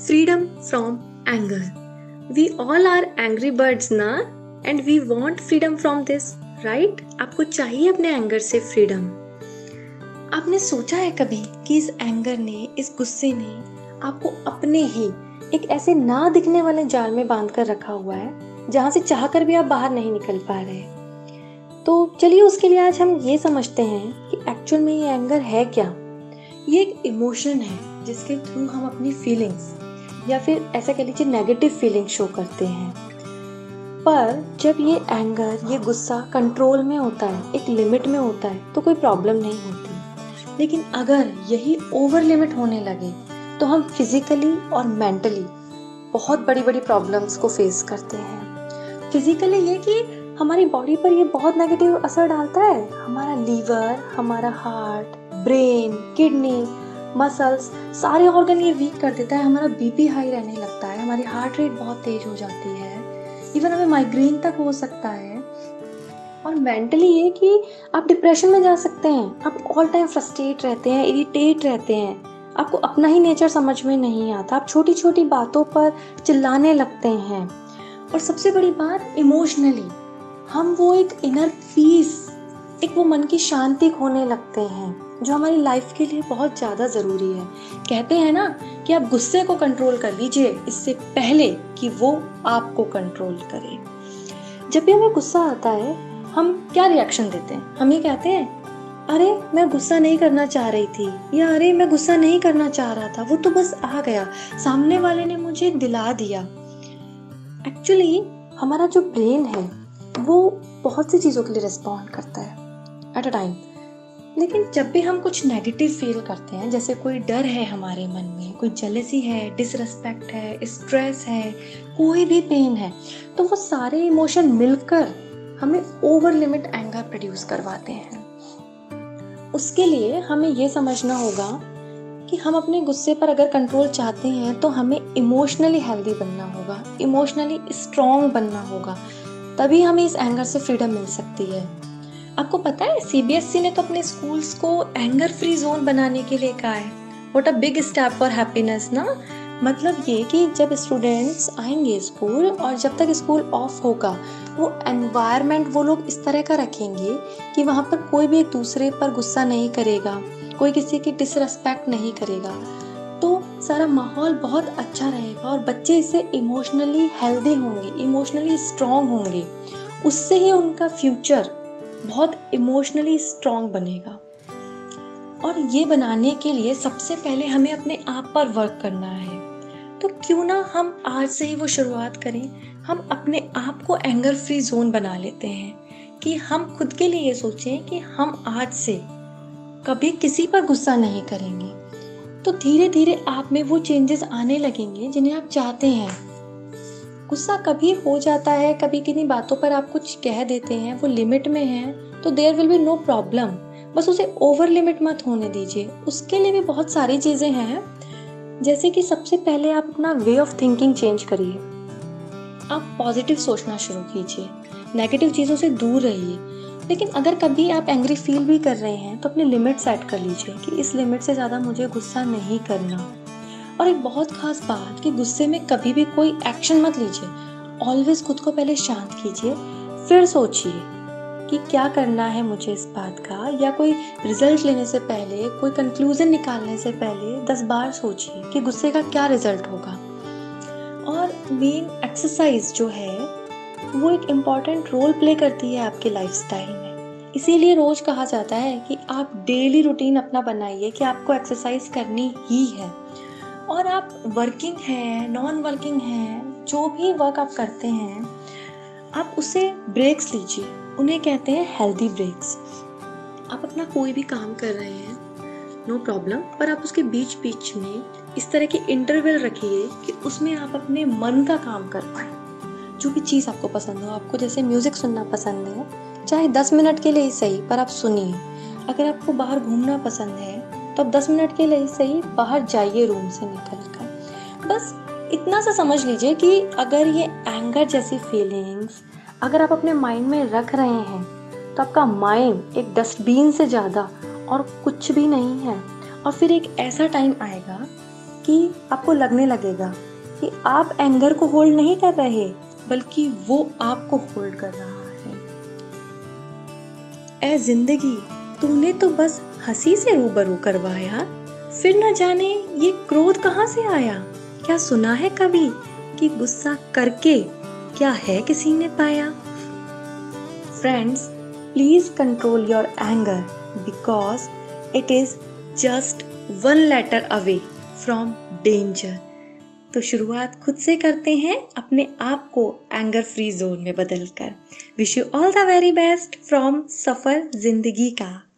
freedom from anger. We all are angry birds ना and we want freedom from this, right? आपको चाहिए अपने anger से freedom आपने सोचा है कभी कि इस एंगर ने इस गुस्से ने आपको अपने ही एक ऐसे ना दिखने वाले जाल में बाँध कर रखा हुआ है जहाँ से चाहकर भी आप बाहर नहीं निकल पा रहे तो चलिए उसके लिए आज हम ये समझते हैं कि एक्चुअल में ये एंगर है क्या ये एक इमोशन है जिसके थ्रू हम अपनी फीलिंग्स या फिर ऐसा कह लीजिए नेगेटिव फीलिंग शो करते हैं। पर जब ये एंगर ये गुस्सा कंट्रोल में होता है, एक लिमिट में होता है तो कोई प्रॉब्लम नहीं होती। लेकिन अगर यही ओवर लिमिट होने लगे तो हम फिजिकली और मेंटली बहुत बड़ी बड़ी प्रॉब्लम्स को फेस करते हैं। फिजिकली ये कि हमारी बॉडी पर ये बहुत नेगेटिव असर डालता है। हमारा लीवर हमारा हार्ट ब्रेन किडनी मसल्स सारे ऑर्गन ये वीक कर देता है, हमारा बीपी हाई रहने लगता है, हमारी हार्ट रेट बहुत तेज हो जाती है इवन हमें माइग्रेन तक हो सकता है। और मेंटली ये कि आप डिप्रेशन में जा सकते हैं, आप ऑल टाइम फ्रस्ट्रेट रहते हैं इरिटेट रहते हैं, आपको अपना ही नेचर समझ में नहीं आता, आप छोटी छोटी बातों पर चिल्लाने लगते हैं। और सबसे बड़ी बात इमोशनली हम वो एक इनर पीस एक वो मन की शांति खोने लगते हैं, जो हमारी लाइफ के लिए बहुत ज़्यादा ज़रूरी है। कहते हैं ना कि आप गुस्से को कंट्रोल कर लीजिए, इससे पहले कि वो आपको कंट्रोल करे। जब भी हमें गुस्सा आता है, हम क्या रिएक्शन देते हैं? हम ये कहते हैं, अरे, मैं गुस्सा नहीं करना चाह रही थी, या, अरे, मैं गुस्सा नहीं करना चाह रहा था। वो तो बस आ गया। सामने वाले ने मुझे दिला दिया। एक्चुअली हमारा जो ब्रेन है, वो बहुत सी चीज़ों के लिए रिस्पॉन्ड करता है। एट अ टाइम लेकिन जब भी हम कुछ नेगेटिव फील करते हैं, जैसे कोई डर है हमारे मन में, कोई जेलसी है डिसरेस्पेक्ट है स्ट्रेस है, कोई भी पेन है तो वो सारे इमोशन मिलकर हमें ओवर लिमिट एंगर प्रोड्यूस करवाते हैं। उसके लिए हमें ये समझना होगा कि हम अपने गुस्से पर अगर कंट्रोल चाहते हैं तो हमें इमोशनली हेल्दी बनना होगा इमोशनली स्ट्रॉन्ग बनना होगा, तभी हमें इस एंगर से फ्रीडम मिल सकती है। आपको पता है सीबीएसई ने तो अपने स्कूल्स को एंगर फ्री जोन बनाने के लिए कहा है। What a big step for happiness ना? मतलब ये कि जब स्टूडेंट्स आएँगे स्कूल और जब तक स्कूल ऑफ़ होगा, वो एनवायरनमेंट वो लोग इस तरह का रखेंगे कि वहाँ पर कोई भी एक दूसरे पर गुस्सा नहीं करेगा, कोई किसी की डिसरेस्पेक्ट नहीं करेगा। तो सारा माहौल बहुत अच्छा रहेगा और बच्चे इससे इमोशनली हेल्दी होंगे इमोशनली स्ट्रॉन्ग होंगे। उससे ही उनका फ्यूचर बहुत इमोशनली स्ट्रॉन्ग बनेगा। और ये बनाने के लिए सबसे पहले हमें अपने आप पर वर्क करना है। तो क्यों ना हम आज से ही वो शुरुआत करें। हम अपने आप को एंगर फ्री जोन बना लेते हैं कि हम खुद के लिए ये सोचें कि हम आज से कभी किसी पर गुस्सा नहीं करेंगे। तो धीरे धीरे आप में वो चेंजेस आने लगेंगे जिन्हें आप चाहते हैं। गुस्सा कभी हो जाता है, कभी किन्हीं बातों पर आप कुछ कह देते हैं, वो लिमिट में है तो there will be no problem बस उसे ओवर लिमिट मत होने दीजिए। उसके लिए भी बहुत सारी चीज़ें हैं। जैसे कि सबसे पहले आप अपना वे ऑफ़ थिंकिंग चेंज करिए। आप पॉजिटिव सोचना शुरू कीजिए। नेगेटिव चीज़ों से दूर रहिए। लेकिन अगर कभी आप एंग्री फील भी कर रहे हैं तो अपनी लिमिट सेट कर लीजिए कि इस लिमिट से ज़्यादा मुझे गुस्सा नहीं करना। और एक बहुत खास बात कि गुस्से में कभी भी कोई एक्शन मत लीजिए। ऑलवेज खुद को पहले शांत कीजिए, फिर सोचिए कि क्या करना है मुझे इस बात का, या कोई रिज़ल्ट लेने से पहले, कोई कंक्लूजन निकालने से पहले दस बार सोचिए कि गुस्से का क्या रिज़ल्ट होगा। और मेन एक्सरसाइज जो है, वो एक इंपॉर्टेंट रोल प्ले करती है आपके लाइफ में। इसीलिए रोज कहा जाता है कि आप डेली रूटीन अपना बनाइए कि आपको एक्सरसाइज करनी ही है। और आप वर्किंग हैं नॉन वर्किंग हैं, जो भी वर्क आप करते हैं, आप उसे ब्रेक्स लीजिए। उन्हें कहते हैं हेल्दी ब्रेक्स आप अपना कोई भी काम कर रहे हैं नो no प्रॉब्लम पर आप उसके बीच बीच में इस तरह के इंटरवल रखिए कि उसमें आप अपने मन का काम कर पाए। जो भी चीज़ आपको पसंद हो, आपको जैसे म्यूज़िक सुनना पसंद है, चाहे दस मिनट के लिए ही सही, पर आप सुनिए। अगर आपको बाहर घूमना पसंद है तो अब दस मिनट के लिए सही बाहर जाइए रूम से निकल कर बस इतना सा समझ लीजिए कि अगर ये एंगर जैसी फीलिंग्स अगर आप अपने माइंड में रख रहे हैं तो आपका माइंड एक डस्टबिन से ज़्यादा और कुछ भी नहीं है। और फिर एक ऐसा टाइम आएगा कि आपको लगने लगेगा कि आप एंगर को होल्ड नहीं कर रहे, बल्कि वो आपको होल्ड कर रहा है। ए ज़िंदगी, तूने तो बस हँसी से रूबरू करवाया। फिर न जाने ये क्रोध कहाँ से आया? क्या सुना है कभी कि गुस्सा करके क्या है किसी ने पाया? Friends please control your anger because it is just one letter away from danger तो शुरुआत खुद से करते हैं, अपने आप को एंगर फ्री जोन में बदलकर। Wish you all the very best from सफ़र ज़िंदगी का।